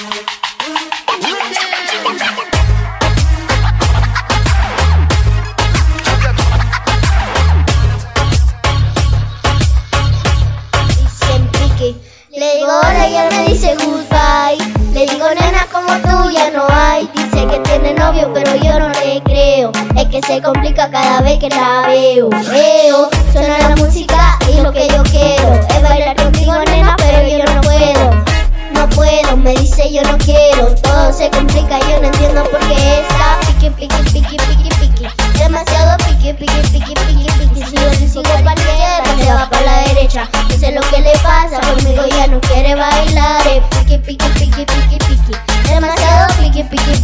Le digo hola y él me dice goodbye. Le digo nena como tú ya no hay. Dice que tiene novio pero yo no le creo. Es que se complica cada vez que la veo. Veo, suena yo no quiero, todo se complica, yo no entiendo por qué está piqui, piqui, piqui, piqui, piqui, demasiado piqui, piqui, piqui, piqui, piqui, si yo le sigo para la izquierda, se va para la derecha, no sé lo que le pasa, conmigo ya no quiere bailar, piqui, piqui, piqui, piqui, piqui, demasiado piqui, piqui,